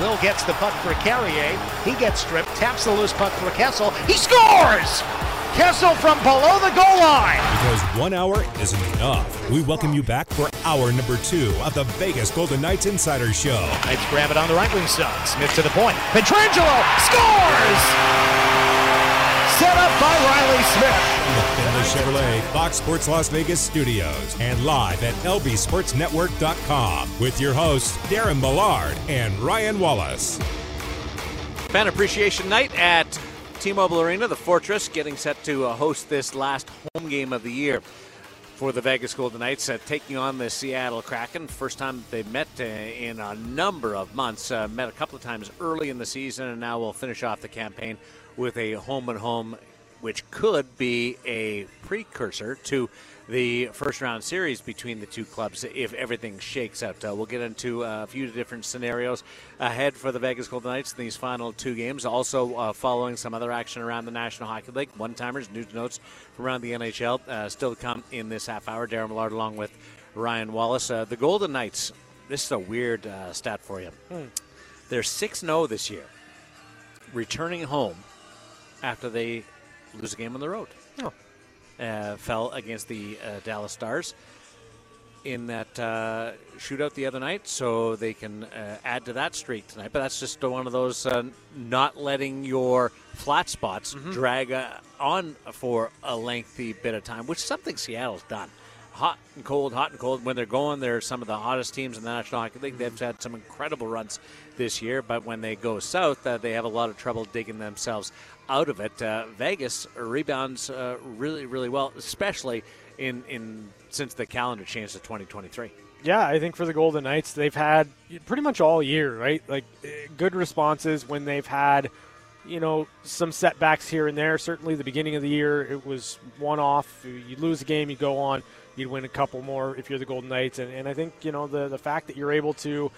Will gets the puck for Carrier. He gets stripped, taps the loose puck for Kessel. He scores! Kessel from below the goal line. Because one hour isn't enough. We welcome you back for hour number two of the Vegas Golden Knights Insider Show. Knights grab it on the right wing side. Smith to the point. Pietrangelo scores! Set up by Reilly Smith. Chevrolet Fox Sports Las Vegas studios and live at lbsportsnetwork.com with your hosts Darren Millard and Ryan Wallace. Fan Appreciation Night at T-Mobile Arena, the Fortress, getting set to uh, host this last home game of the year for the Vegas Golden Knights, uh, taking on the Seattle Kraken. First time they've met uh, in a number of months. Uh, met a couple of times early in the season, and now we'll finish off the campaign with a home and home, which could be a precursor to the first round series between the two clubs if everything shakes out. Uh, we'll get into a few different scenarios ahead for the Vegas Golden Knights in these final two games. Also, uh, following some other action around the National Hockey League, one timers, news notes from around the NHL uh, still to come in this half hour. Darren Millard along with Ryan Wallace. Uh, the Golden Knights, this is a weird uh, stat for you. Hmm. They're 6 0 this year, returning home after they lose a game on the road. Oh uh, fell against the uh, Dallas Stars in that uh, shootout the other night, so they can uh, add to that streak tonight. But that's just one of those uh, not letting your flat spots mm-hmm. drag uh, on for a lengthy bit of time, which is something Seattle's done. Hot and cold, hot and cold. When they're going, they're some of the hottest teams in the National Hockey League. They've had some incredible runs this year, but when they go south, they have a lot of trouble digging themselves out of it. Uh, Vegas rebounds uh, really, really well, especially in in since the calendar changed to 2023. Yeah, I think for the Golden Knights, they've had pretty much all year, right? Like eh, good responses when they've had, you know, some setbacks here and there. Certainly, the beginning of the year, it was one off. You lose a game, you go on, you'd win a couple more if you're the Golden Knights. And, and I think, you know, the, the fact that you're able to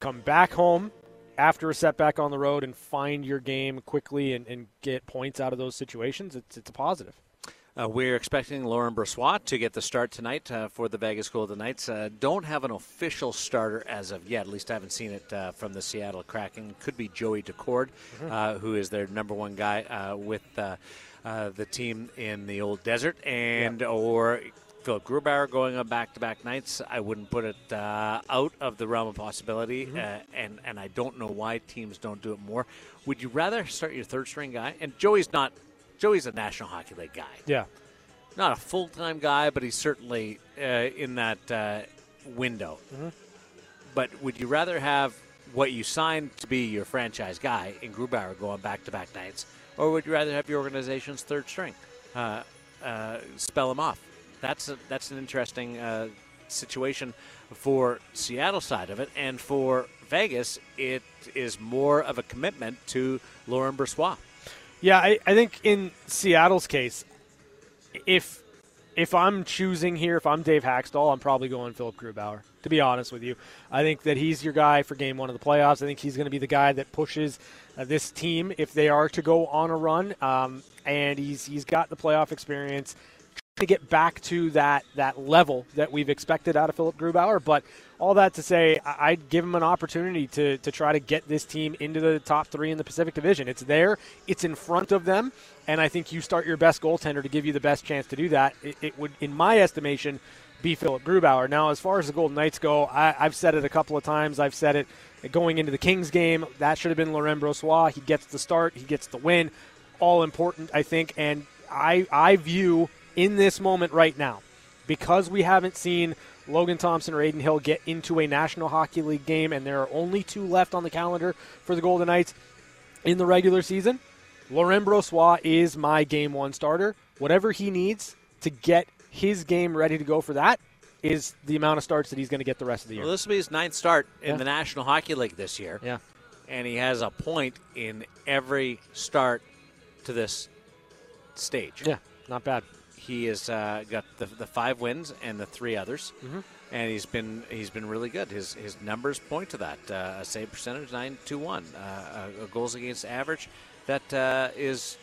come back home after a setback on the road and find your game quickly and, and get points out of those situations, it's, it's a positive. Uh, we're expecting Laurent Brossoit to get the start tonight uh, for the Vegas Golden Knights. Uh, don't have an official starter as of yet. At least I haven't seen it uh, from the Seattle Kraken. Could be Joey Daccord, mm-hmm. Uh, who is their number one guy uh, with the team in the old desert, and yeah. or Philip Grubauer going on back-to-back nights, I wouldn't put it uh, out of the realm of possibility, mm-hmm. uh, and and I don't know why teams don't do it more. Would you rather start your third-string guy? And Joey's not. Joey's a National Hockey League guy. Yeah, not a full-time guy, but he's certainly uh, in that uh, window. Mm-hmm. But would you rather have what you signed to be your franchise guy in Grubauer going back-to-back nights, or would you rather have your organization's third string uh, uh, spell him off? That's a, that's an interesting uh, situation for Seattle side of it, and for Vegas, it is more of a commitment to Laurent Brossoit. Yeah, I, I think in Seattle's case, if if I'm choosing here, if I'm Dave Hakstol, I'm probably going Philip Grubauer. To be honest with you, I think that he's your guy for Game One of the playoffs. I think he's going to be the guy that pushes uh, this team if they are to go on a run. Um, and he's he's got the playoff experience to get back to that that level that we've expected out of Philip Grubauer. But all that to say, I'd give him an opportunity to to try to get this team into the top three in the Pacific Division. It's there, it's in front of them, and I think you start your best goaltender to give you the best chance to do that. It, it would, in my estimation, be Philip Grubauer. Now, as far as the Golden Knights go, I, have said it a couple of times. I've said it going into the Kings game. That should have been Laurent Brossoit. He gets the start, he gets the win. All important, I think, and I I view in this moment right now, because we haven't seen Logan Thompson or Adin Hill get into a National Hockey League game, and there are only two left on the calendar for the Golden Knights in the regular season. Laurent Brossoit is my game one starter. Whatever he needs to get his game ready to go for that is the amount of starts that he's going to get the rest of the year. Well, this will be his ninth start in yeah. the National Hockey League this year. Yeah. And he has a point in every start to this stage. Yeah, not bad he has uh, got the, the five wins and the three others, mm-hmm. and he's been he's been really good. His his numbers point to that. Uh, a save percentage nine to one, uh, a goals against average that uh, is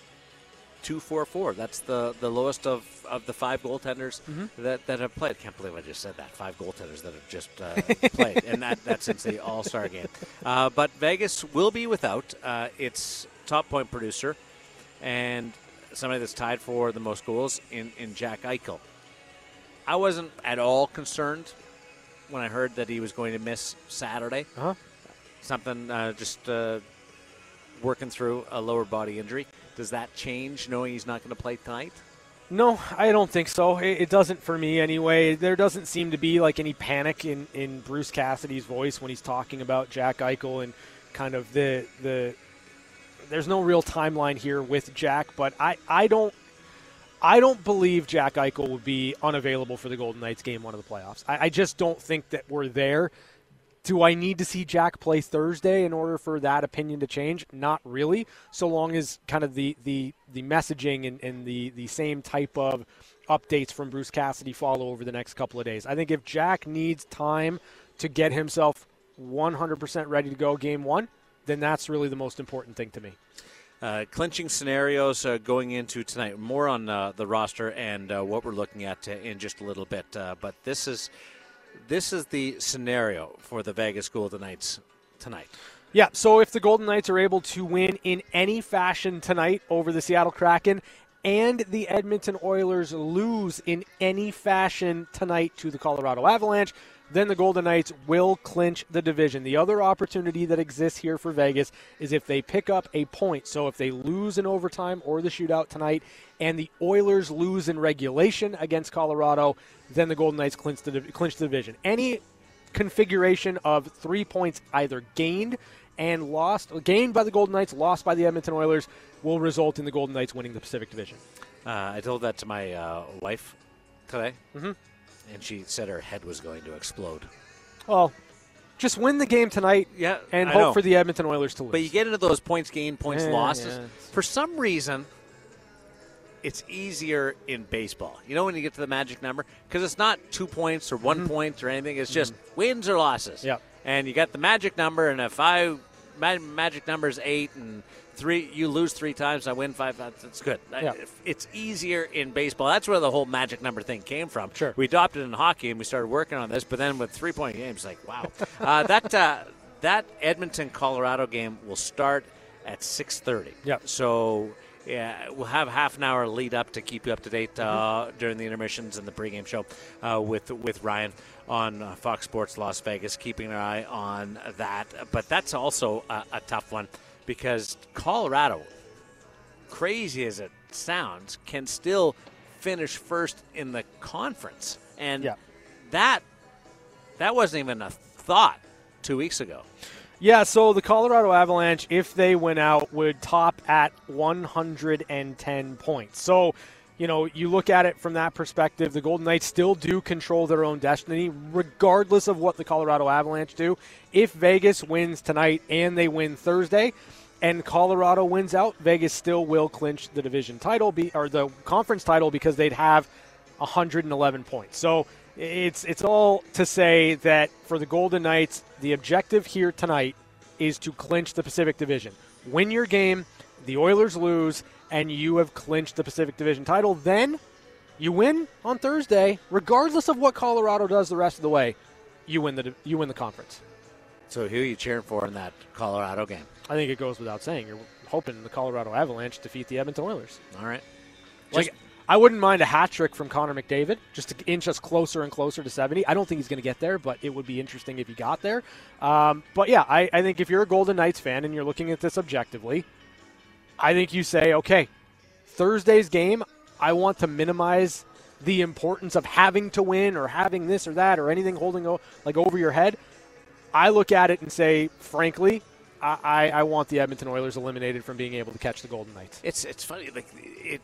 two four four. That's the, the lowest of, of the five goaltenders Mm-hmm. that, that have played. Can't believe I just said that. Five goaltenders that have just uh, played, and that that's since the All Star game. Uh, but Vegas will be without uh, its top point producer and somebody that's tied for the most goals in, in Jack Eichel. I wasn't at all concerned when I heard that he was going to miss Saturday. Uh-huh. Something uh, just uh, working through a lower body injury. Does that change knowing he's not going to play tonight? No, I don't think so. It, it doesn't for me anyway. There doesn't seem to be like any panic in, in Bruce Cassidy's voice when he's talking about Jack Eichel and kind of the the. There's no real timeline here with Jack, but I, I don't I don't believe Jack Eichel would be unavailable for the Golden Knights game one of the playoffs. I, I just don't think that we're there. Do I need to see Jack play Thursday in order for that opinion to change? Not really. So long as kind of the the, the messaging and, and the, the same type of updates from Bruce Cassidy follow over the next couple of days. I think if Jack needs time to get himself 100% ready to go game one, then that's really the most important thing to me. Uh, clinching scenarios uh, going into tonight. More on uh, the roster and uh, what we're looking at uh, in just a little bit. Uh, but this is this is the scenario for the Vegas Golden Knights tonight. Yeah, so if the Golden Knights are able to win in any fashion tonight over the Seattle Kraken and the Edmonton Oilers lose in any fashion tonight to the Colorado Avalanche, then the Golden Knights will clinch the division. The other opportunity that exists here for Vegas is if they pick up a point. So if they lose in overtime or the shootout tonight and the Oilers lose in regulation against Colorado, then the Golden Knights clinch the, clinch the division. Any configuration of three points either gained and lost, gained by the Golden Knights, lost by the Edmonton Oilers, will result in the Golden Knights winning the Pacific Division. Uh, I told that to my uh, wife today, mm-hmm. And she said her head was going to explode. Well, just win the game tonight, Yeah, and I hope know. for the Edmonton Oilers to lose. But you get into those points gained, points Yeah, losses. yeah. For some reason, it's easier in baseball. You know when you get to the magic number because it's not two points or one point or anything. It's just wins or losses. Mm-hmm. And you got the magic number, and if I ma- magic number is eight and three, you lose three times, I win five. That's, good. Yeah. It's easier in baseball. That's where the whole magic number thing came from. Sure. We adopted it in hockey, and we started working on this. But then with three point games, like wow, uh, that uh, that Edmonton Colorado game will start at six thirty. Yep. So yeah, we'll have half an hour lead up to keep you up to date uh, during the intermissions and the pregame show uh, with with Ryan on uh, Fox Sports Las Vegas. Keeping an eye on that, but that's also a, a tough one because Colorado, crazy as it sounds, can still finish first in the conference, and Yeah. that that wasn't even a thought two weeks ago. Yeah, so the Colorado Avalanche, if they win out, would top at 110 points. So, you know, you look at it from that perspective, the Golden Knights still do control their own destiny, regardless of what the Colorado Avalanche do. If Vegas wins tonight and they win Thursday, and Colorado wins out, Vegas still will clinch the division title, be, or the conference title, because they'd have 111 points. So it's it's all to say that for the Golden Knights, the objective here tonight is to clinch the Pacific Division. Win your game, the Oilers lose, and you have clinched the Pacific Division title. Then you win on Thursday, regardless of what Colorado does the rest of the way. You win the you win the conference. So who are you cheering for in that Colorado game? I think it goes without saying. You're hoping the Colorado Avalanche defeat the Edmonton Oilers. All right. Like, I wouldn't mind a hat trick from Connor McDavid just to inch us closer and closer to 70. I don't think he's going to get there, but it would be interesting if he got there. Um, but yeah, I, I think if you're a Golden Knights fan and you're looking at this objectively, I think you say, okay, Thursday's game, I want to minimize the importance of having to win or having this or that or anything holding like over your head. I look at it and say, frankly, I, I, want the Edmonton Oilers eliminated from being able to catch the Golden Knights. It's it's funny like it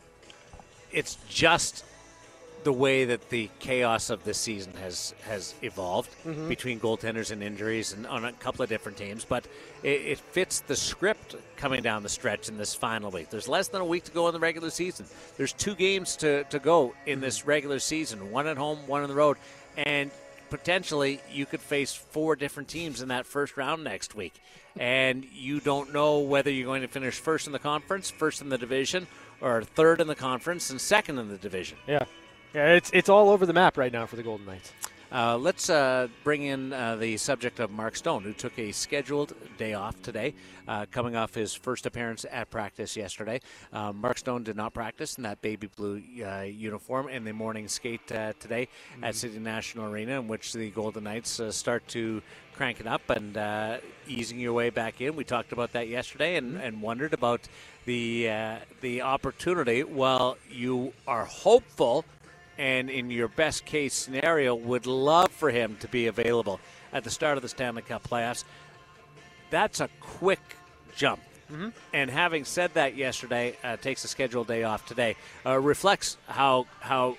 it's just the way that the chaos of this season has has evolved mm-hmm. between goaltenders and injuries and on a couple of different teams, but it, it fits the script coming down the stretch in this final week. There's less than a week to go in the regular season. There's two games to, to go in mm-hmm. this regular season, one at home, one on the road, and potentially you could face four different teams in that first round next week. And you don't know whether you're going to finish first in the conference, first in the division, or third in the conference and second in the division. Yeah, yeah, it's it's all over the map right now for the Golden Knights. Uh, let's uh, bring in uh, the subject of Mark Stone, who took a scheduled day off today, uh, coming off his first appearance at practice yesterday. Uh, Mark Stone did not practice in that baby blue uh, uniform in the morning skate today mm-hmm. at City National Arena, in which the Golden Knights start to crank it up and easing your way back in. We talked about that yesterday and, mm-hmm. and wondered about the the opportunity. Well, you are hopeful and in your best case scenario, would love for him to be available at the start of the Stanley Cup playoffs. That's a quick jump. Mm-hmm. And having said that yesterday, uh, takes a scheduled day off today, uh, reflects how how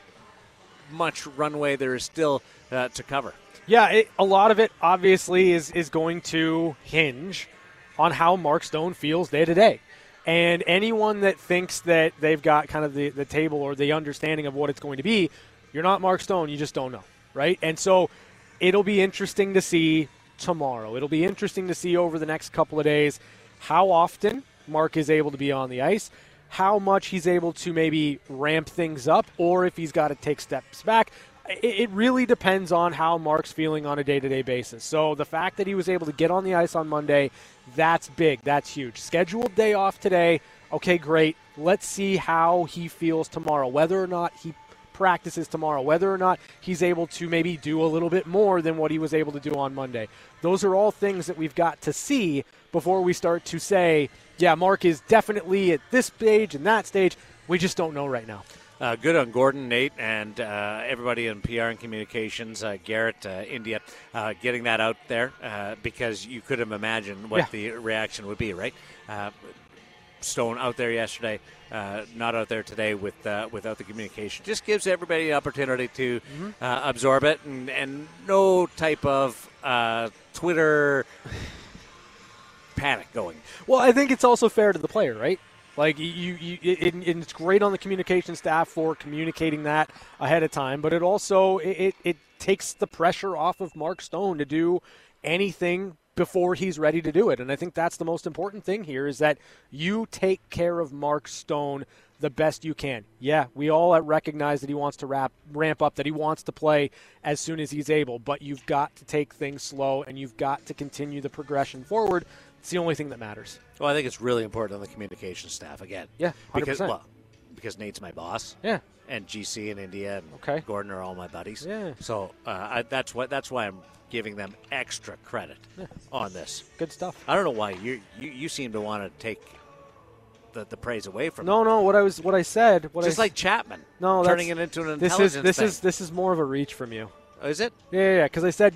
much runway there is still uh, to cover. Yeah, it, a lot of it obviously is is going to hinge on how Mark Stone feels day to day. And anyone that thinks that they've got kind of the, the table or the understanding of what it's going to be, you're not Mark Stone. You just don't know, right? And so it'll be interesting to see tomorrow. It'll be interesting to see over the next couple of days how often Mark is able to be on the ice, how much he's able to maybe ramp things up, or if he's got to take steps back. It really depends on how Mark's feeling on a day to day basis. So the fact that he was able to get on the ice on Monday that's big. That's huge. Scheduled day off today. Okay, great. Let's see how he feels tomorrow. Whether or not he practices tomorrow, whether or not he's able to maybe do a little bit more than what he was able to do on Monday. Those are all things that we've got to see before we start to say, yeah, Mark is definitely at this stage and that stage. We just don't know right now. Uh, good on Gordon, Nate, and uh, everybody in PR and communications, uh, Garrett, uh, India, uh, getting that out there uh, because you could have imagined what yeah. the reaction would be, right? Stone out there yesterday, not out there today with without the communication. Just gives everybody the opportunity to mm-hmm. absorb it and, and no type of Twitter panic going. Well, I think it's also fair to the player, right? Like you, you it, it, it's great on the communication staff for communicating that ahead of time, but it also it, it takes the pressure off of Mark Stone to do anything before he's ready to do it. And I think that's the most important thing here is that you take care of Mark Stone the best you can. Yeah, we all recognize that he wants to wrap, ramp up, that he wants to play as soon as he's able, but you've got to take things slow and you've got to continue the progression forward it's the only thing that matters. Well, I think it's really important on the communication staff again. Yeah, 100%. because well, because Nate's my boss. Yeah, and GC and India and okay. Gordon are all my buddies. Yeah. So uh, I, that's what that's why I'm giving them extra credit yeah. on this. Good stuff. I don't know why you you, you seem to want to take the, the praise away from. No, them. no. What I was what I said. What Just I, like Chapman. No, turning it into an this intelligence is this thing. is this is more of a reach from you. Oh, is it? Yeah, yeah. Because I said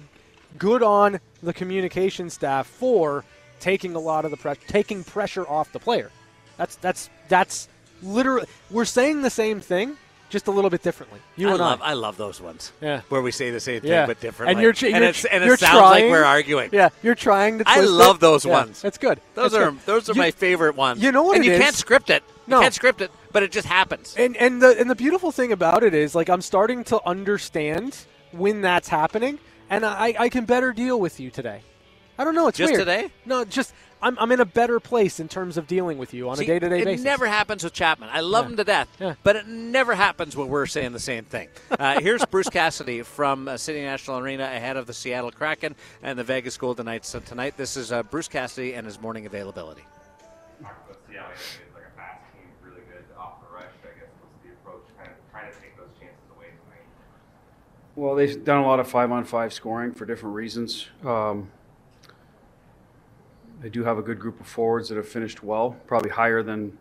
good on the communication staff for taking a lot of the pressure, taking pressure off the player. That's that's that's literally we're saying the same thing, just a little bit differently. You I and love, I. I love those ones. Yeah, where we say the same thing yeah. but differently. And you're, tr- and, you're, it's, and you're it sounds trying, like we're arguing. Yeah, you're trying to. I love it. those yeah, ones. That's good. Those that's are good. those are you, my favorite ones. You know what? And you is? can't script it. No. You can't script it, but it just happens. And and the and the beautiful thing about it is like I'm starting to understand when that's happening, and I I can better deal with you today. I don't know. It's just weird. today. No, just I'm, I'm in a better place in terms of dealing with you on See, a day to day basis. It never happens with Chapman. I love yeah. him to death, yeah. but it never happens when we're saying the same thing. Uh, here's Bruce Cassidy from uh, City National Arena ahead of the Seattle Kraken and the Vegas Golden Knights so tonight. This is uh, Bruce Cassidy and his morning availability. Well, they've done a lot of five on five scoring for different reasons. Um, they do have a good group of forwards that have finished well, probably higher than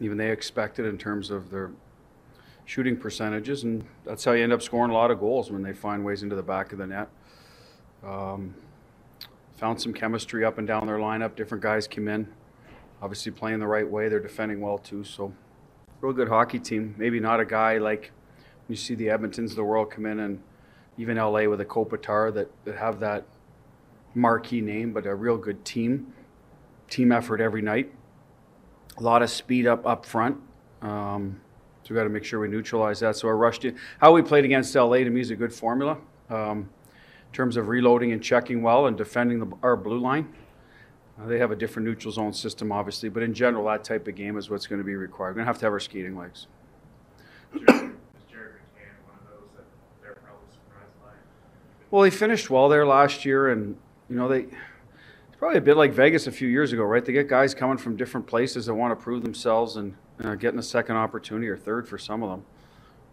even they expected in terms of their shooting percentages, and that's how you end up scoring a lot of goals when they find ways into the back of the net. Um, found some chemistry up and down their lineup. Different guys came in, obviously playing the right way. They're defending well too. So, real good hockey team. Maybe not a guy like you see the Edmontons of the world come in, and even LA with a Kopitar that, that have that marquee name, but a real good team. Team effort every night. A lot of speed up up front. Um, so we got to make sure we neutralize that. So I rushed in. How we played against LA to me is a good formula um, in terms of reloading and checking well and defending the, our blue line. Uh, they have a different neutral zone system, obviously, but in general, that type of game is what's going to be required. We're going to have to have our skating legs. Well, he finished well there last year, and you know they it's probably a bit like Vegas a few years ago, right? They get guys coming from different places that want to prove themselves and uh, getting a second opportunity or third for some of them.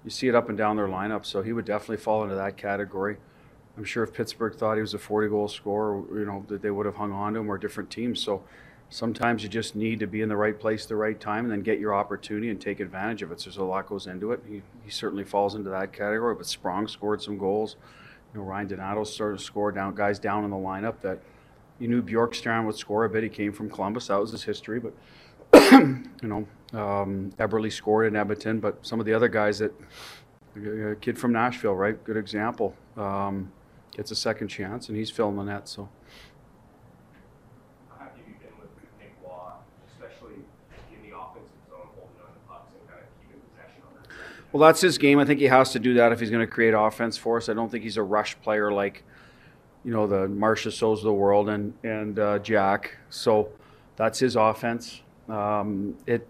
You see it up and down their lineup, so he would definitely fall into that category. I'm sure if Pittsburgh thought he was a 40 goal scorer, you know, that they would have hung on to him or different teams. So sometimes you just need to be in the right place at the right time and then get your opportunity and take advantage of it. So there's a lot goes into it. He, he certainly falls into that category, but Sprong scored some goals. You know, Ryan Donato started to score down guys down in the lineup that you knew Bjorkstrand would score a bit. He came from Columbus. That was his history. But, you know, um, Eberle scored in Edmonton. But some of the other guys that, a kid from Nashville, right? Good example. Um, gets a second chance, and he's filling the net. So. How happy have you been with Nick Roy, especially in the offensive zone, holding on to pucks and kind of keeping possession on that? Well, that's his game. I think he has to do that if he's going to create offense for us. I don't think he's a rush player like, you know, the Marchessault's of the world and and uh, Jack. So that's his offense. Um, it,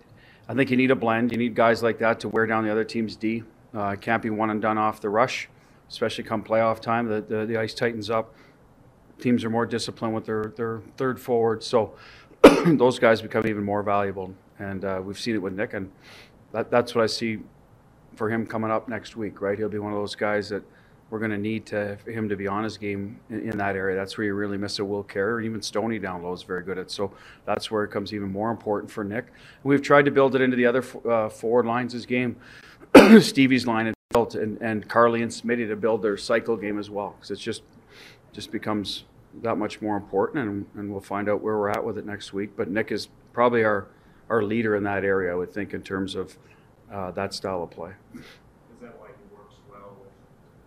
I think you need a blend. You need guys like that to wear down the other team's D. Uh, it can't be one and done off the rush, especially come playoff time. The, the, the ice tightens up. Teams are more disciplined with their, their third forward. So those guys become even more valuable. And uh, we've seen it with Nick, and that, that's what I see for him coming up next week, right? He'll be one of those guys that we're going to need to him to be on his game in, in, that area. That's where you really miss a Will Carrier. Even Stony down low is very good at. So that's where it comes even more important for Nick. We've tried to build it into the other uh, forward lines. Game, Stevie's line, and built, and, and Carly and Smitty to build their cycle game as well, because it's just just becomes that much more important, and, and we'll find out where we're at with it next week. But Nick is probably our our leader in that area, I would think, in terms of uh, that style of play. Is that why he works well with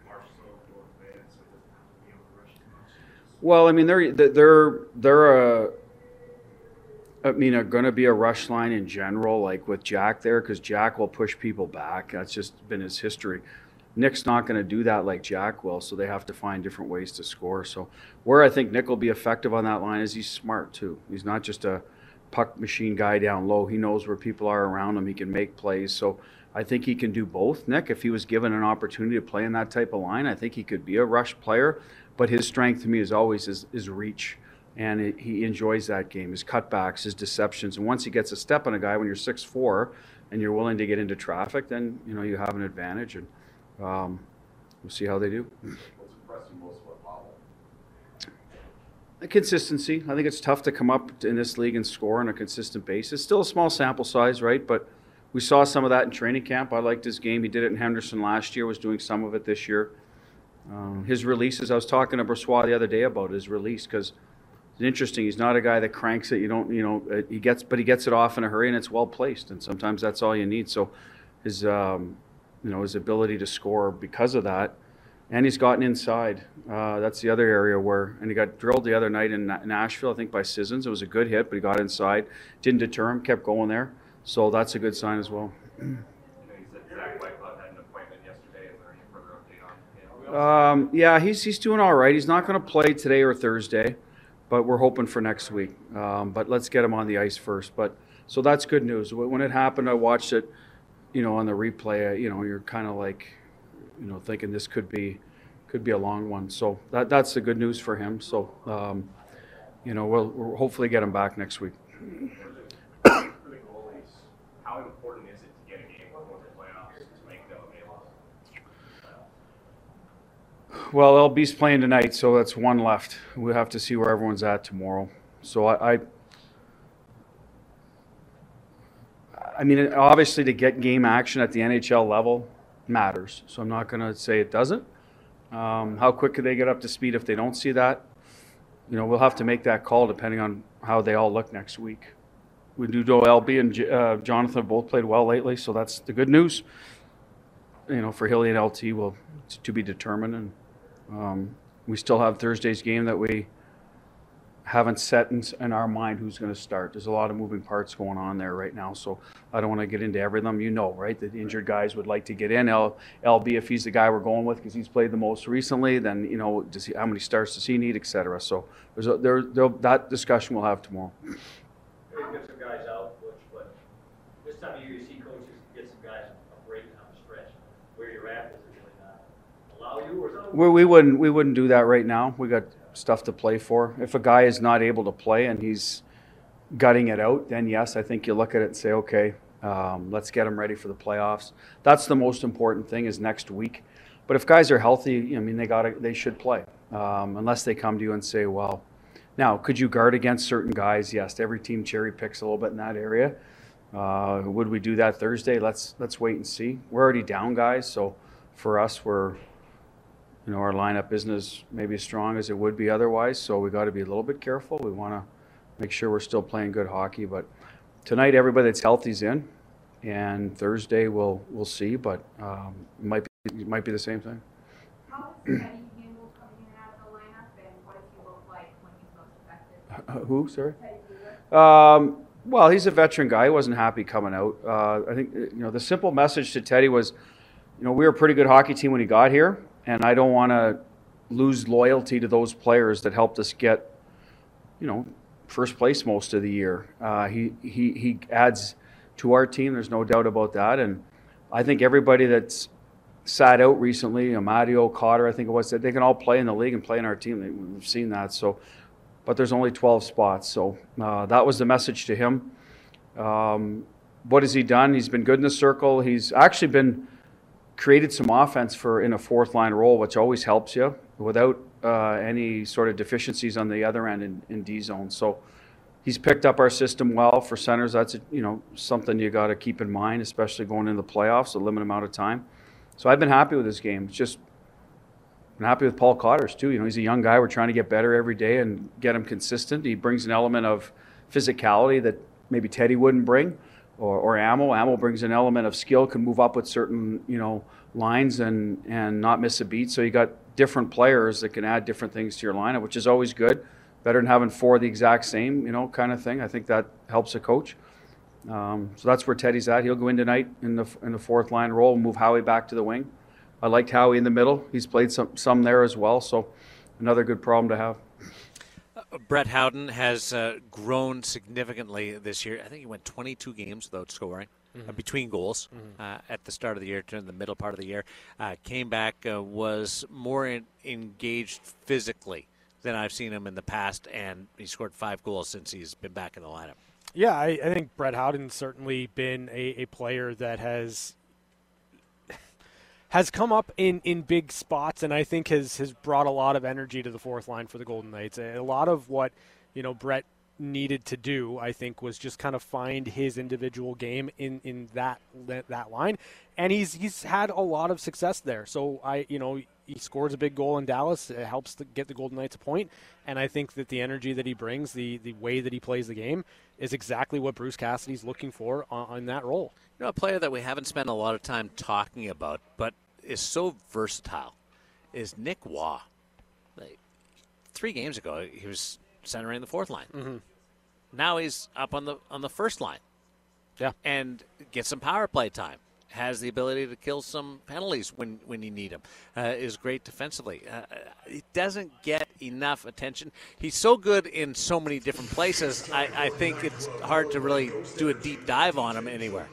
Marshall, North Van, so he doesn't have to be able to rush too much? Well, I mean, they're they're they're a. I mean, are going to be a rush line in general, like with Jack there, because Jack will push people back. That's just been his history. Nick's not going to do that like Jack will, so they have to find different ways to score. So, where I think Nick will be effective on that line is he's smart too. He's not just a puck machine guy down low. He knows where people are around him. He can make plays. So I think he can do both. Nick, if he was given an opportunity to play in that type of line, I think he could be a rush player. But his strength to me is always his, his reach. And it, he enjoys that game, his cutbacks, his deceptions. And once he gets a step on a guy when you're six four and you're willing to get into traffic, then you know you have an advantage. And um, we'll see how they do. What's impressed you most about Powell? The consistency. I think it's tough to come up in this league and score on a consistent basis. Still a small sample size, right? But we saw some of that in training camp. I liked his game. He did it in Henderson last year. Was doing some of it this year. Um, his releases. I was talking to Brossoit the other day about his release because it's interesting. He's not a guy that cranks it. You don't, you know, uh, he gets, but he gets it off in a hurry and it's well placed. And sometimes that's all you need. So his, um, you know, his ability to score because of that and he's gotten inside. Uh, that's the other area where, and he got drilled the other night in Nashville, I think by Sissons. It was a good hit, but he got inside, didn't deter him, kept going there. So that's a good sign as well. You know, you said Zach Whitecloud had an appointment yesterday. Is there any further update on him? Um, yeah, he's he's doing all right. He's not going to play today or Thursday, but we're hoping for next week. Um, but let's get him on the ice first. But so that's good news. When it happened, I watched it, you know, on the replay. You know, you're kind of like, you know, thinking this could be could be a long one. So that that's the good news for him. So, um, you know, we'll, we'll hopefully get him back next week. Well, LB's playing tonight, so that's one left. We'll have to see where everyone's at tomorrow. So I, I, I mean, obviously, to get game action at the NHL level matters. So I'm not going to say it doesn't. Um, how quick could they get up to speed if they don't see that? You know, we'll have to make that call depending on how they all look next week. We do know LB and J- uh, Jonathan both played well lately, so that's the good news. You know, for Hilly and LT, will to be determined, and um, we still have Thursday's game that we haven't set in, in our mind who's going to start. There's a lot of moving parts going on there right now, so I don't want to get into every of them. You know, right? The injured guys would like to get in. L, LB, if he's the guy we're going with because he's played the most recently, then you know, does he, how many starts does he need, et cetera. So there's a, there, that discussion we'll have tomorrow. Get some guys out, Butch, but this time of year you see coaches get some guys a break down the stretch. Where you're at, does it really not allow you, or? We, we wouldn't we wouldn't do that right now. We got stuff to play for. If a guy is not able to play and he's gutting it out, then yes, I think you look at it and say, okay, um, let's get him ready for the playoffs. That's the most important thing is next week. But if guys are healthy, I mean, they got they should play um, unless they come to you and say, well, now could you guard against certain guys? Yes, every team cherry picks a little bit in that area. Uh, would we do that Thursday? Let's let's wait and see. We're already down guys, so for us, we're you know our lineup isn't as maybe as strong as it would be otherwise. So we got to be a little bit careful. We want to make sure we're still playing good hockey. But tonight, everybody that's healthy's in, and Thursday we'll we'll see. But um, it might be it might be the same thing. How is Teddy Campbell coming in and out of the lineup, and what does he look like when he's most effective? Uh, who? Sorry. Um, well, he's a veteran guy. He wasn't happy coming out. Uh, I think you know the simple message to Teddy was, you know, we were a pretty good hockey team when he got here, and I don't want to lose loyalty to those players that helped us get, you know, first place most of the year. Uh, he he he adds to our team. There's no doubt about that, and I think everybody that's sat out recently, Amadio, Cotter, I think it was, they can all play in the league and play in our team. We've seen that. So but there's only 12 spots. So uh, that was the message to him. Um, what has he done? He's been good in the circle. He's actually been created some offense for in a fourth line role, which always helps you without uh, any sort of deficiencies on the other end in, in D zone. So he's picked up our system well for centers. That's you know something you got to keep in mind, especially going into the playoffs, a limited amount of time. So I've been happy with this game. It's just happy with Paul Cotters too. You know, he's a young guy. We're trying to get better every day and get him consistent. He brings an element of physicality that maybe Teddy wouldn't bring, or, or Amo. Amo brings an element of skill, can move up with certain you know lines and and not miss a beat. So you got different players that can add different things to your lineup, which is always good. Better than having four the exact same, you know, kind of thing. I think that helps a coach. Um, so that's where Teddy's at. He'll go in tonight in the in the fourth line role, and move Howie back to the wing. I liked Howie in the middle. He's played some some there as well. So another good problem to have. Uh, Brett Howden has uh, grown significantly this year. I think he went 22 games without scoring. Mm-hmm. Uh, between goals mm-hmm. Uh, at the start of the year, during the middle part of the year, uh, came back uh, was more in, engaged physically than I've seen him in the past, and he scored five goals since he's been back in the lineup. Yeah, I, I think Brett Howden's certainly been a, a player that has has come up in, in big spots and I think has, has brought a lot of energy to the fourth line for the Golden Knights. A lot of what, you know, Brett needed to do, I think, was just kind of find his individual game in, in that that line. And he's he's had a lot of success there. So I you know, he scores a big goal in Dallas. It helps to get the Golden Knights a point. And I think that the energy that he brings, the the way that he plays the game, is exactly what Bruce Cassidy's looking for on, on that role. You know, a player that we haven't spent a lot of time talking about, but is so versatile, is Nick Roy. Like, three games ago, he was centering the fourth line. Mm-hmm. Now he's up on the on the first line. Yeah, and get some power play time. Has the ability to kill some penalties when, when you need him. Uh, is great defensively. Uh, he doesn't get enough attention. He's so good in so many different places. I, I think it's hard to really do a deep dive on him anywhere.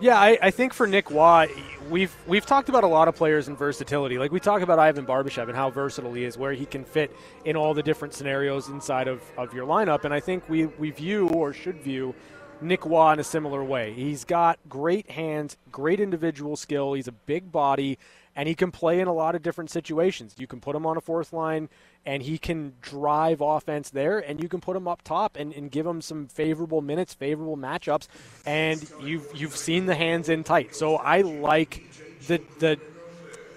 Yeah, I, I, think for Nick Roy, we've we've talked about a lot of players and versatility. Like we talk about Ivan Barbashev and how versatile he is, where he can fit in all the different scenarios inside of, of your lineup. And I think we, we view or should view Nick Roy in a similar way. He's got great hands, great individual skill. He's a big body, and he can play in a lot of different situations. You can put him on a fourth line and he can drive offense there, and you can put him up top and, and give him some favorable minutes, favorable matchups, and you've you've seen the hands in tight. So I like the the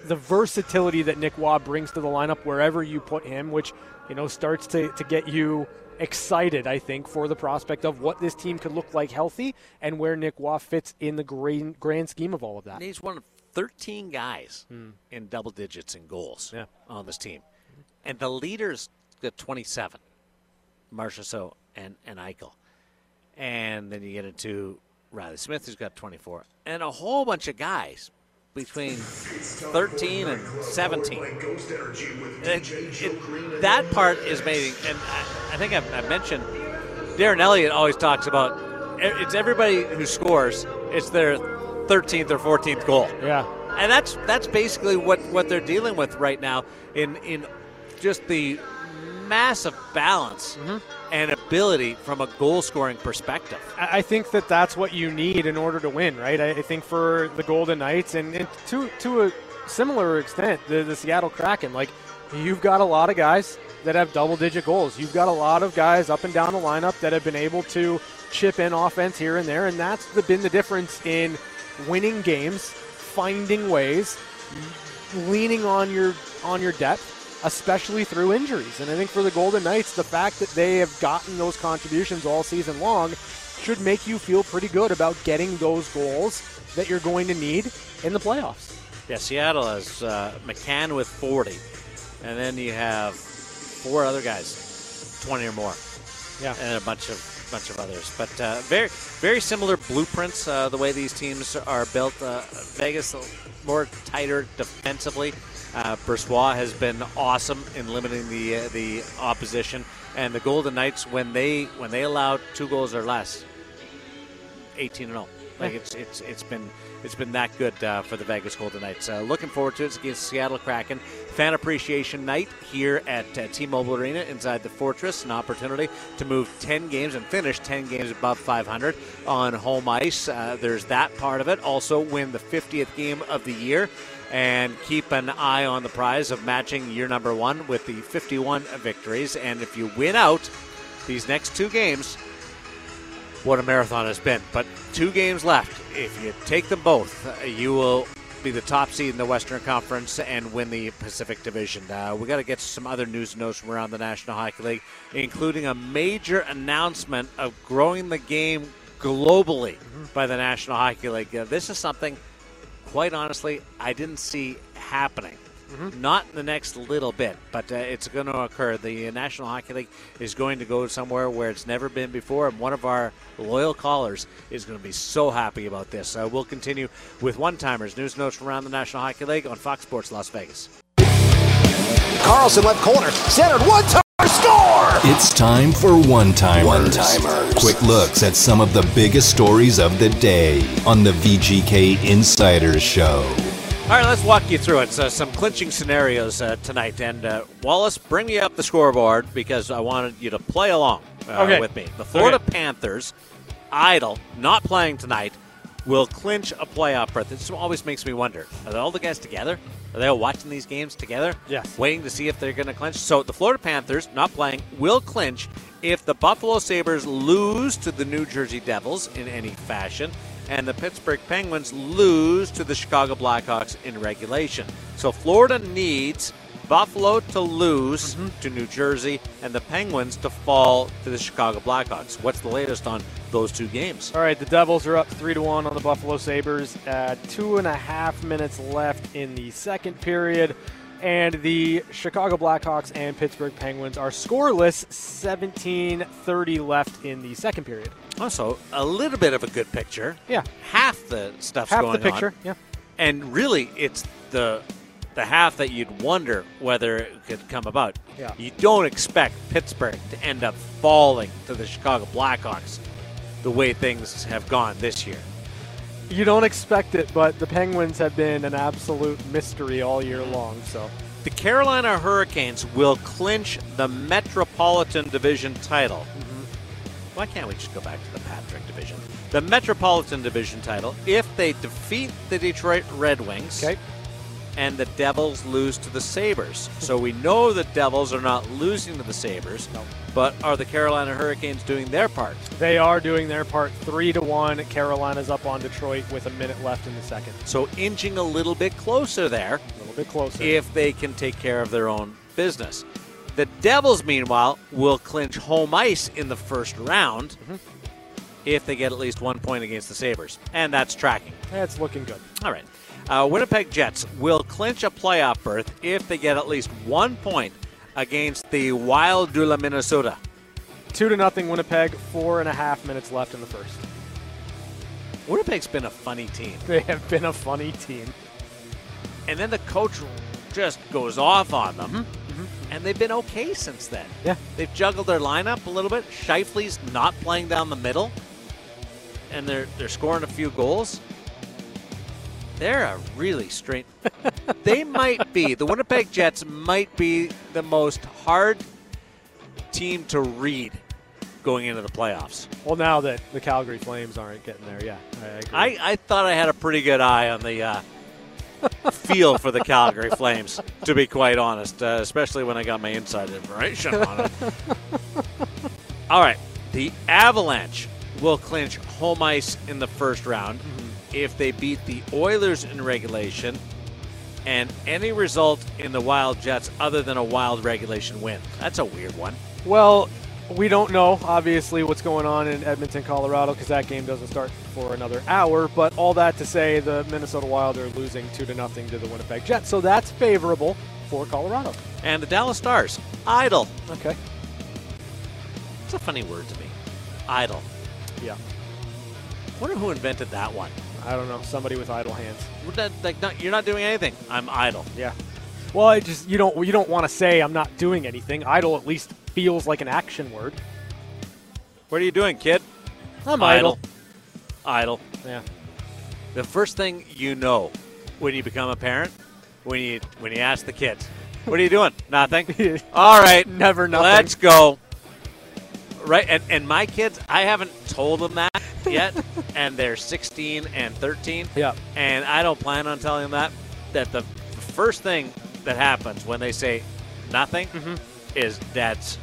the versatility that Nick Roy brings to the lineup wherever you put him, which you know starts to, to get you excited, I think, for the prospect of what this team could look like healthy and where Nick Roy fits in the grand, grand scheme of all of that. And he's one of 13 guys hmm. in double digits in goals yeah. on this team and the leader's at 27. Marchessault, and, and Eichel. And then you get into Reilly Smith, who's got 24, and a whole bunch of guys between 13 and 17. It- it- that part is amazing. And I, I think I've, I've mentioned Darren Elliott always talks about e- it's everybody who scores, it's their 13th or 14th goal. Yeah. And that's that's basically what, what they're dealing with right now in in just the massive balance mm-hmm. And ability from a goal scoring perspective. I think that that's what you need in order to win, right? I I think for the Golden Knights and, and to to a similar extent, the, the Seattle Kraken, like you've got a lot of guys that have double digit goals. You've got a lot of guys up and down the lineup that have been able to chip in offense here and there, and that's the, been the difference in winning games, finding ways, leaning on your on your depth, especially through injuries. And I think for the Golden Knights, the fact that they have gotten those contributions all season long should make you feel pretty good about getting those goals that you're going to need in the playoffs. Yeah, Seattle has uh, McCann with 40, and then you have four other guys, 20 or more. Yeah. and a bunch of bunch of others. But uh, very very similar blueprints. Uh, the way these teams are built. Uh, Vegas more tighter defensively. Uh, Brossoit has been awesome in limiting the uh, the opposition, and the Golden Knights when they when they allow two goals or less, 18 and 0. Like it's it's it's been it's been that good uh, for the Vegas Golden Knights. Uh, looking forward to it It's against Seattle Kraken. Fan appreciation night here at uh, T-Mobile Arena inside the Fortress. An opportunity to move 10 games and finish 10 games above 500 on home ice. Uh, there's that part of it. Also, win the 50th game of the year and keep an eye on the prize of matching year number one with the 51 victories. And if you win out these next two games, what a marathon has been. But two games left. If you take them both, you will be the top seed in the Western Conference and win the Pacific Division. Uh, we got to get some other news and notes from around the National Hockey League, including a major announcement of growing the game globally by the National Hockey League. Uh, this is something, quite honestly, I didn't see happening. Not in the next little bit, but uh, it's going to occur. The National Hockey League is going to go somewhere where it's never been before, and one of our loyal callers is going to be so happy about this. Uh, we'll continue with one timers, news notes from around the National Hockey League on Fox Sports Las Vegas. Karlsson left corner, centered, one time score! It's time for One Timers. One Timers. Quick looks at some of the biggest stories of the day on the VGK Insiders Show. All right, let's walk you through it. So, some clinching scenarios uh, tonight. And uh, Wallace, bring me up the scoreboard because I wanted you to play along uh, Okay. with me. The Florida Okay. Panthers, idle, not playing tonight, will clinch a playoff berth. This always makes me wonder: Are all the guys together? Are they all watching these games together? Yes. Waiting to see if they're going to clinch. So the Florida Panthers, not playing, will clinch if the Buffalo Sabres lose to the New Jersey Devils in any fashion and the Pittsburgh Penguins lose to the Chicago Blackhawks in regulation. So Florida needs Buffalo to lose to New Jersey and the Penguins to fall to the Chicago Blackhawks. What's the latest on those two games? All right, the Devils are up three to one on the Buffalo Sabres. Uh, two and a half minutes left in the second period, and the Chicago Blackhawks and Pittsburgh Penguins are scoreless. 17:30 left in the second period. Also, a little bit of a good picture. Yeah, Half the stuff's half going the picture. on. Yeah. and really it's the the half that you'd wonder whether it could come about. Yeah. You don't expect Pittsburgh to end up falling to the Chicago Blackhawks the way things have gone this year. You don't expect it, but the Penguins have been an absolute mystery all year long. So The Carolina Hurricanes will clinch the Metropolitan Division title. Mm-hmm. Why can't we just go back to the Patrick Division? The Metropolitan Division title if they defeat the Detroit Red Wings. okay, and the Devils lose to the Sabres. So we know the Devils are not losing to the Sabres, no. but are the Carolina Hurricanes doing their part? they are doing their part. Three to one. Carolina's up on Detroit with a minute left in the second. So inching a little bit closer there A little bit closer. if they can take care of their own business. The Devils, meanwhile, will clinch home ice in the first round mm-hmm. if they get at least one point against the Sabres. And that's tracking. That's looking good. All right. Uh, Winnipeg Jets will clinch a playoff berth if they get at least one point against the Wild de la Minnesota. Two to nothing Winnipeg. Four and a half minutes left in the first. Winnipeg's been a funny team. They have been a funny team. And then the coach just goes off on them. And they've been okay since then. Yeah. They've juggled their lineup a little bit. Scheifele's not playing down the middle. And they're they're scoring a few goals. They're a really straight. they might be the Winnipeg Jets might be the most hard team to read going into the playoffs. Well, now that the Calgary Flames aren't getting there, yeah, I agree. I, I thought I had a pretty good eye on the uh, feel for the Calgary Flames, to be quite honest, uh, especially when I got my inside information on it. All right, the Avalanche will clinch home ice in the first round if they beat the Oilers in regulation and any result in the Wild Jets other than a wild regulation win. That's a weird one. Well, we don't know, obviously, what's going on in Edmonton, Colorado, because that game doesn't start for another hour. But all that to say, the Minnesota Wild are losing two to nothing to the Winnipeg Jets, so that's favorable for Colorado. And the Dallas Stars, idle. Okay. It's a funny word to me. Idle. Yeah. Wonder who invented that one. I don't know. Somebody with idle hands. That- like, not, you're not doing anything. I'm idle. Yeah. Well, I just you don't you don't want to say I'm not doing anything. Idle at least feels like an action word. What are you doing, kid? I'm idle. Idle. Yeah. The first thing you know when you become a parent, when you when you ask the kids, "What are you doing?" Nothing. All right, Never nothing. Let's go. Right, and and my kids, I haven't told them that yet, and they're 16 and 13. Yeah. And I don't plan on telling them that. That the first thing that happens when they say nothing Mm-hmm. is that's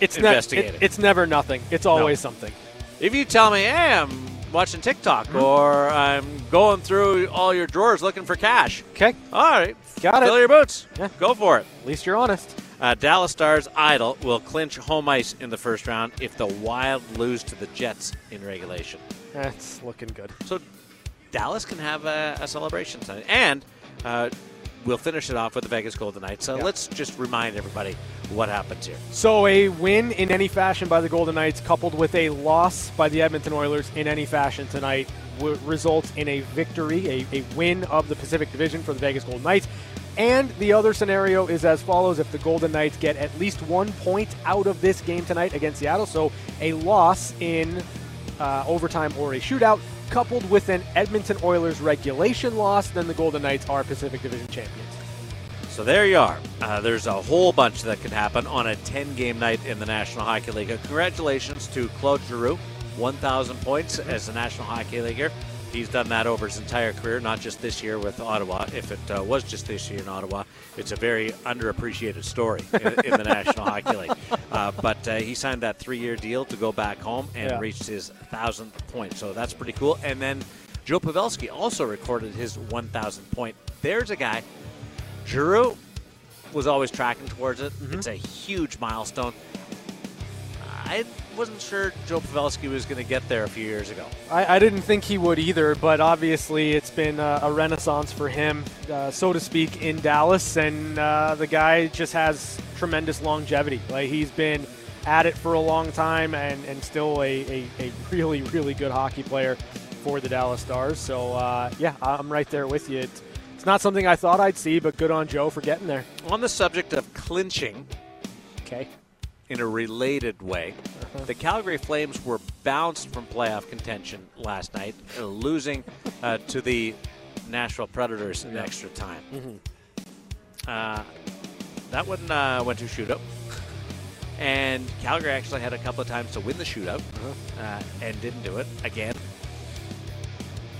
It's ne- it- it's never nothing. It's always something. If you tell me, hey, I'm watching TikTok Mm-hmm. or I'm going through all your drawers looking for cash, Okay. all right, Got it. fill your boots. Yeah. Go for it. At least you're honest. Uh, Dallas Stars Idle will clinch home ice in the first round if the Wild lose to the Jets in regulation. That's looking good. So Dallas can have a, a celebration tonight. And uh, we'll finish it off with the Vegas Golden Knights. So Yeah. let's just remind everybody what happens here. So a win in any fashion by the Golden Knights, coupled with a loss by the Edmonton Oilers in any fashion tonight, w- results in a victory, a, a win of the Pacific Division for the Vegas Golden Knights. And the other scenario is as follows: if the Golden Knights get at least one point out of this game tonight against Seattle, so a loss in uh, overtime or a shootout, coupled with an Edmonton Oilers regulation loss, then the Golden Knights are Pacific Division champions. So there you are. Uh, there's a whole bunch that can happen on a 10 game night in the National Hockey League. Congratulations to Claude Giroux, 1,000 points as a National Hockey Leaguer. He's done that over his entire career, not just this year with Ottawa. If it uh, was just this year in Ottawa, it's a very underappreciated story in, in the National Hockey League. Uh, but uh, he signed that three year deal to go back home and Yeah. reached his 1,000th point. So that's pretty cool. And then Joe Pavelski also recorded his 1,000th point. There's a guy Giroux was always tracking towards it. It's a huge milestone. I wasn't sure Joe Pavelski was going to get there a few years ago. I, I didn't think he would either, but obviously it's been a, a renaissance for him, uh, so to speak, in Dallas, and uh, the guy just has tremendous longevity. Like he's been at it for a long time, and, and still a, a, a really really good hockey player for the Dallas Stars. So uh, yeah, I'm right there with you. It's, it's not something I thought I'd see, but good on Joe for getting there. On the subject of clinching, Okay. In a related way, the Calgary Flames were bounced from playoff contention last night, losing uh, to the Nashville Predators in extra time. Uh, that one uh, went to shootout. And Calgary actually had a couple of times to win the shootout uh, and didn't do it again.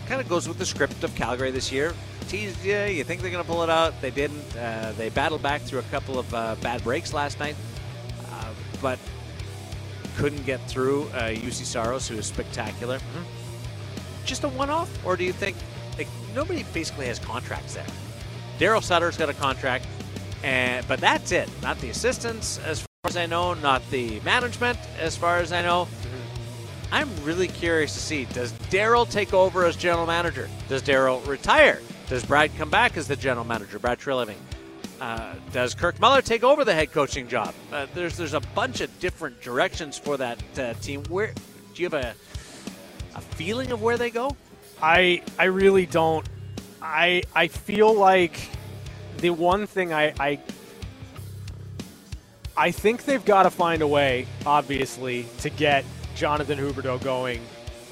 Kind of goes with the script of Calgary this year. Teased you, you think they're going to pull it out. They didn't. Uh, they battled back through a couple of uh, bad breaks last night, but couldn't get through uh, Juuse Saros, who is spectacular. Just a one off? Or do you think like, nobody basically has contracts there? Daryl Sutter's got a contract, and but that's it. Not the assistants, as far as I know, not the management, as far as I know. I'm really curious to see does Daryl take over as general manager? Does Daryl retire? Does Brad come back as the general manager, Brad Treliving? Uh, does Kirk Muller take over the head coaching job? Uh, there's there's a bunch of different directions for that uh, team. Where do you have a a feeling of where they go? I I really don't. I I feel like the one thing I I, I think they've got to find a way, obviously, to get Jonathan Huberdeau going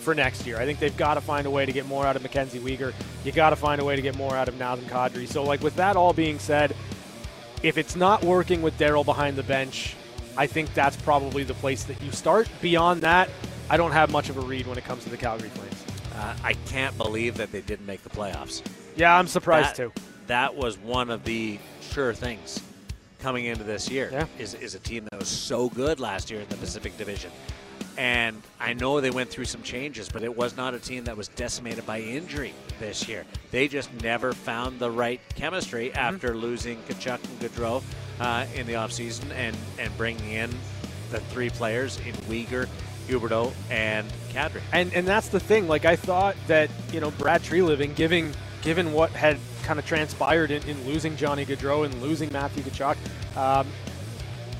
for next year. I think they've got to find a way to get more out of Mackenzie Weegar. You got to find a way to get more out of Nazem Kadri. So, like with that all being said, if it's not working with Daryl behind the bench, I think that's probably the place that you start. Beyond that, I don't have much of a read when it comes to the Calgary Flames. Uh, I can't believe that they didn't make the playoffs. Yeah, I'm surprised that, too. That was one of the sure things coming into this year. Yeah. Is, is a team that was so good last year in the Pacific Division. And I know they went through some changes, but it was not a team that was decimated by injury this year. They just never found the right chemistry Mm-hmm. after losing Tkachuk and Gaudreau uh, in the offseason and, and bringing in the three players in Weegar, Huberdeau, and Kadri. And and that's the thing. Like I thought that you know Brad Treliving, given given what had kind of transpired in, in losing Johnny Gaudreau and losing Matthew Tkachuk, um,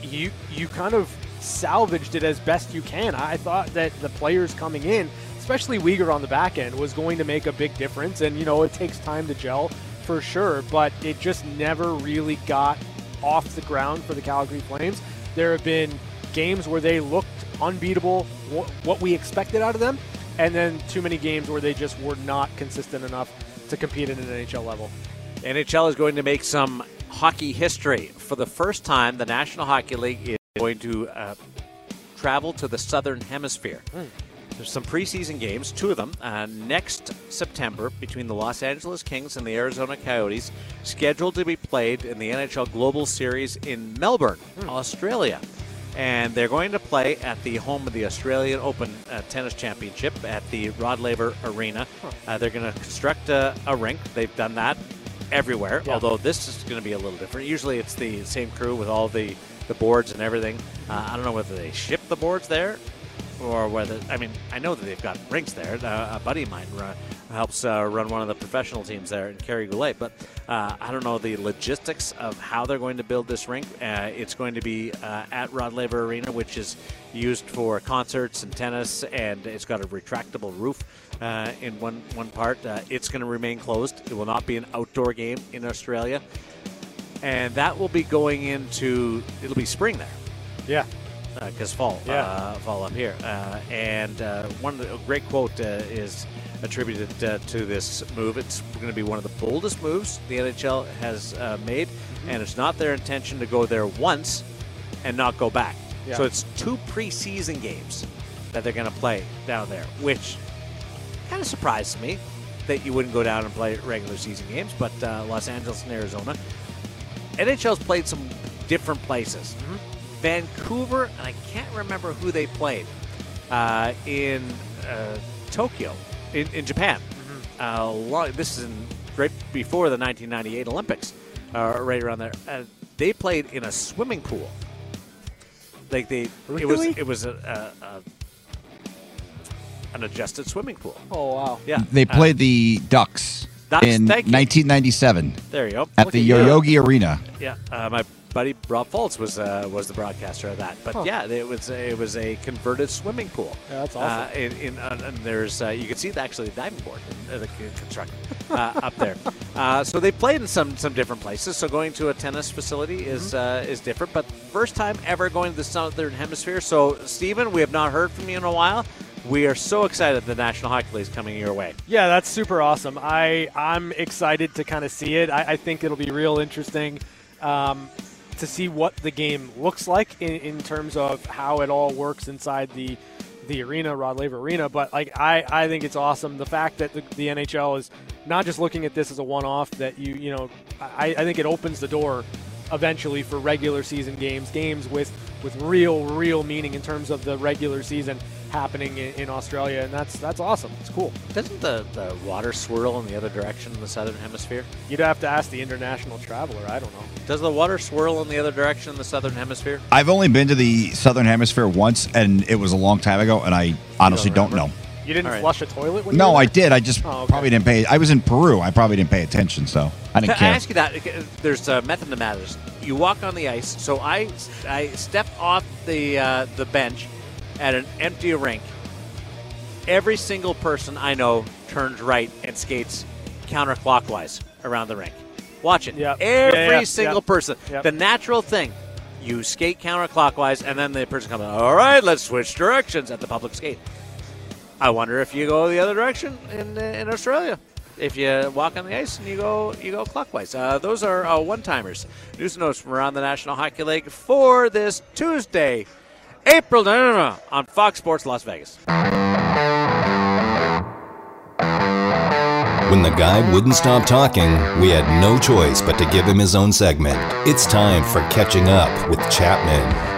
you you kind of salvaged it as best you can. I thought that the players coming in, especially Weegar on the back end, was going to make a big difference. And you know it takes time to gel for sure, but it just never really got off the ground for the Calgary Flames. There have been games where they looked unbeatable, what we expected out of them, and then too many games where they just were not consistent enough to compete at an NHL level. NHL is going to make some hockey history. For the first time, the National Hockey League is going to uh, travel to the Southern Hemisphere. There's some preseason games, two of them, uh, next September between the Los Angeles Kings and the Arizona Coyotes, scheduled to be played in the NHL Global Series in Melbourne, Australia. And they're going to play at the home of the Australian Open uh, Tennis Championship at the Rod Laver Arena. Uh, they're going to construct a, a rink. They've done that everywhere, Yeah. although this is going to be a little different. Usually it's the same crew with all the, the boards and everything. Uh, I don't know whether they ship the boards there or whether, I mean, I know that they've got rinks there. Uh, a buddy of mine run, helps uh, run one of the professional teams there in Kerry Goulet, but uh, I don't know the logistics of how they're going to build this rink. Uh, it's going to be uh, at Rod Laver Arena, which is used for concerts and tennis, and it's got a retractable roof uh, in one one part. Uh, it's going to remain closed. It will not be an outdoor game in Australia, and that will be going into it'll be spring there Yeah. because fall, Yeah. uh, fall up here. Uh, and uh, one of the a great quote uh, is attributed uh, to this move. It's going to be one of the boldest moves the NHL has uh, made, Mm-hmm. and it's not their intention to go there once and not go back. Yeah. So it's two preseason games that they're going to play down there, which kind of surprised me that you wouldn't go down and play regular season games. But uh, Los Angeles and Arizona, NHL's played some different places. Vancouver, and I can't remember who they played uh, in uh, Tokyo, in, in Japan. Uh, long, this is in right before the 1998 Olympics, uh, right around there. Uh, they played in a swimming pool. Like they, it was it was a, a, a an adjusted swimming pool. Oh wow. Yeah, They Uh, played the Ducks, Ducks, in 1997 there you go. at Look the you. Yoyogi Arena. Yeah, uh, my buddy Rob Fultz was uh, was the broadcaster of that. But Huh. yeah, it was it was a converted swimming pool. Yeah, that's Uh, awesome. in, in uh, and there's uh, you can see the, actually the diving board in, uh, the construction uh, up there. Uh, so they played in some some different places. So going to a tennis facility is Mm-hmm. uh, is different. But first time ever going to the southern hemisphere. So Stephen, we have not heard from you in a while. We are so excited the National Hockey League is coming your way. Yeah, that's super awesome. I I'm excited to kind of see it. I, I think it'll be real interesting um, to see what the game looks like in, in terms of how it all works inside the the arena, Rod Laver Arena. But like I, I think it's awesome the fact that the, the NHL is not just looking at this as a one-off. That you you know I, I think it opens the door eventually for regular season games, games with with real real meaning in terms of the regular season happening in, in Australia, and that's that's awesome. It's cool. Doesn't the, the water swirl in the other direction in the southern hemisphere? You'd have to ask the international traveler. I don't know. Does the water swirl in the other direction in the southern hemisphere? I've only been to the Southern Hemisphere once, and it was a long time ago, and I honestly don't, know. You didn't All right. flush a toilet when you No, were I did. I just Oh, okay. probably didn't pay. I was in Peru. I probably didn't pay attention, so I didn't Can I care. ask you that? There's a method to matters. You walk on the ice. So I, I step off the uh, the bench at an empty rink. Every single person I know turns right and skates counterclockwise around the rink. Watch it. Yep. Every Yeah, yeah, single yep. person. Yep. The natural thing. You skate counterclockwise, and then the person comes. All right, let's switch directions at the public skate. I wonder if you go the other direction in uh, in Australia. If you walk on the ice and you go you go clockwise, uh, those are uh, one timers. News and notes from around the National Hockey League for this Tuesday, April no, on Fox Sports Las Vegas. When the guy wouldn't stop talking, we had no choice but to give him his own segment. It's time for Catching Up with Chapman.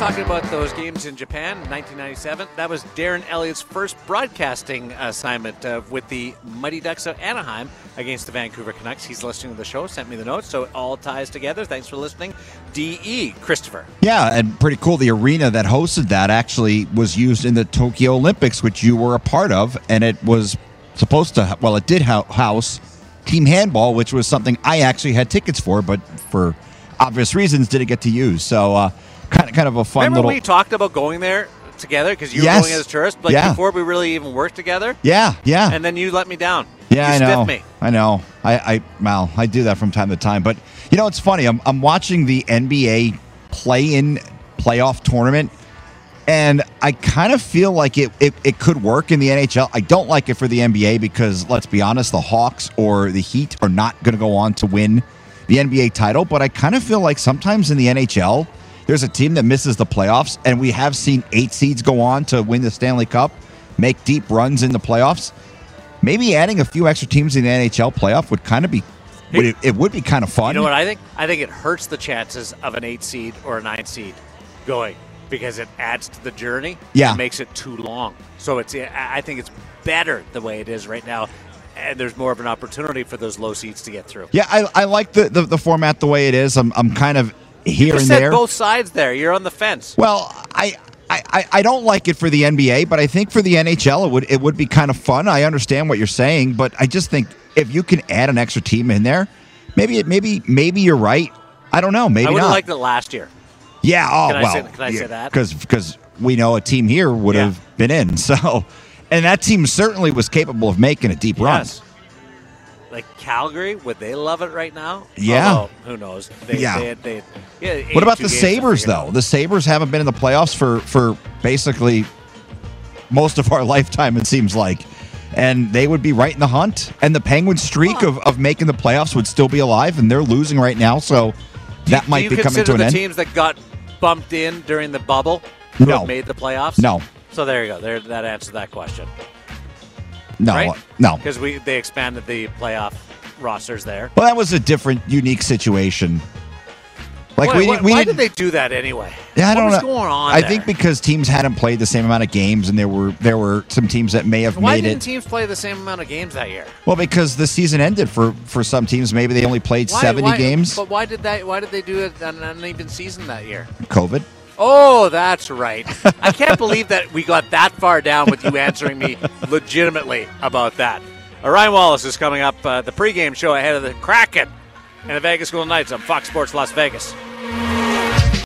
Talking about those games in Japan, 1997. That was Darren Elliott's first broadcasting assignment uh, with the Mighty Ducks of Anaheim against the Vancouver Canucks. He's listening to the show, sent me the notes, so it all ties together. Thanks for listening, DE Christopher. Yeah, and pretty cool. The arena that hosted that actually was used in the Tokyo Olympics, which you were a part of, and it was supposed to. Well, it did house team handball, which was something I actually had tickets for, but for obvious reasons didn't get to use. So, uh, kind of, kind of a fun Remember little. we talked about going there together because you Yes. were going as a tourist, but Yeah. before we really even worked together, yeah, yeah. and then you let me down. Yeah, you I know. me. I know. I, I well, I do that from time to time. But you know, it's funny. I'm I'm watching the NBA play-in playoff tournament, and I kind of feel like it, it it could work in the NHL. I don't like it for the NBA because let's be honest, the Hawks or the Heat are not going to go on to win the NBA title. But I kind of feel like sometimes in the NHL, there's a team that misses the playoffs, and we have seen eight seeds go on to win the Stanley Cup, make deep runs in the playoffs maybe adding a few extra teams in the NHL playoff would kind of be would it, it would be kind of fun. You know what I think? I think it hurts the chances of an eight seed or a nine seed going because it adds to the journey. Yeah. and makes it too long. So it's. I I think it's better the way it is right now, and there's more of an opportunity for those low seeds to get through. yeah, I, I like the, the the format the way it is. I'm I'm kind of here you and said there. both sides there. You're on the fence. Well, I, I, I- I don't like it for the NBA, but I think for the NHL it would it would be kind of fun. I understand what you're saying, but I just think if you can add an extra team in there, maybe it maybe maybe you're right. I don't know. Maybe I would have liked it last year. yeah. Oh Can I well. say- can I say that? Because because we know a team here would Yeah. have been in. So, and that team certainly was capable of making a deep run. Yes. Like Calgary, would they love it right now? Yeah. Although, who knows? They, Yeah. They, they, yeah, What about the Sabres though? The Sabres haven't been in the playoffs for for basically most of our lifetime. It seems like, and they would be right in the hunt. And the Penguins' streak of, of making the playoffs would still be alive, and they're losing right now. So that Do might you be coming to an the end. teams that got bumped in during the bubble who No. have made the playoffs? No. So there you go. There, that answers that question. No, right? no. Because we they expanded the playoff rosters there. Well, that was a different, unique situation. Like we, why, didn't- we why did they do that anyway? Yeah, I What don't was know. going on I there? think because teams hadn't played the same amount of games, and there were there were some teams that may have Why made didn't teams play the same amount of games that year? Well, because the season ended for for some teams. Maybe they only played Why, seventy games. But why did that? Why did they do it on an uneven season that year? COVID. Oh, that's right. I can't believe that we got that far down with you answering me legitimately about that. Uh, Ryan Wallace is coming up. Uh, the pregame show ahead of the Kraken and the Vegas Golden Knights on Fox Sports Las Vegas.